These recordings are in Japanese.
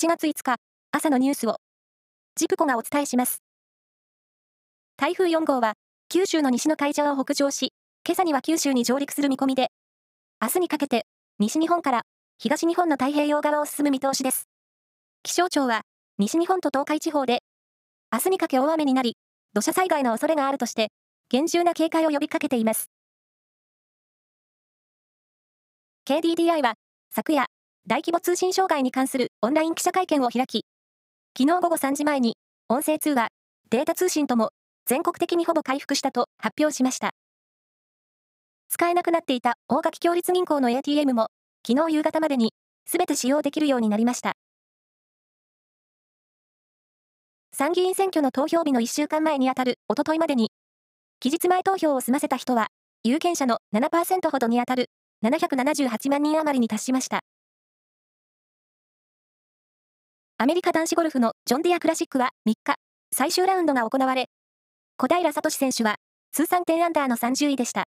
7月5日、朝のニュースを、ジプコがお伝えします。台風4号は、九州の西の海上を北上し、今朝には九州に上陸する見込みで、明日にかけて、西日本から東日本の太平洋側を進む見通しです。気象庁は、西日本と東海地方で、明日にかけ大雨になり、土砂災害の恐れがあるとして、厳重な警戒を呼びかけています。KDDI は、昨夜、大規模通信障害に関するオンライン記者会見を開き、昨日午後3時前に、音声通話、データ通信とも全国的にほぼ回復したと発表しました。使えなくなっていた大垣共立銀行の ATM も、昨日夕方までに全て使用できるようになりました。参議院選挙の投票日の1週間前にあたるおとといまでに、期日前投票を済ませた人は、有権者の7%ほどにあたる778万人余りに達しました。アメリカ男子ゴルフのジョンディアクラシックは3日、最終ラウンドが行われ、小平智選手は通算10アンダーの30位でした。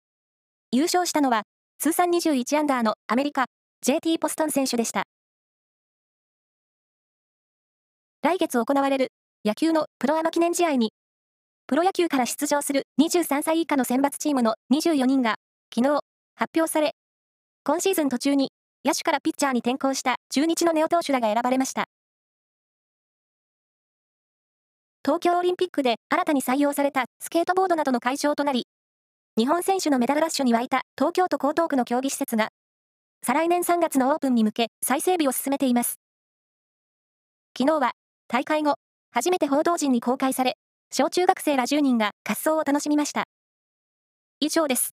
優勝したのは通算21アンダーのアメリカ、JT ポストン選手でした。来月行われる野球のプロアマ記念試合に、プロ野球から出場する23歳以下の選抜チームの24人が昨日発表され、今シーズン途中に野手からピッチャーに転向した中日のネオ投手らが選ばれました。東京オリンピックで新たに採用されたスケートボードなどの会場となり、日本選手のメダルラッシュに沸いた東京都江東区の競技施設が、再来年3月のオープンに向け再整備を進めています。昨日は、大会後、初めて報道陣に公開され、小中学生ら10人が滑走を楽しみました。以上です。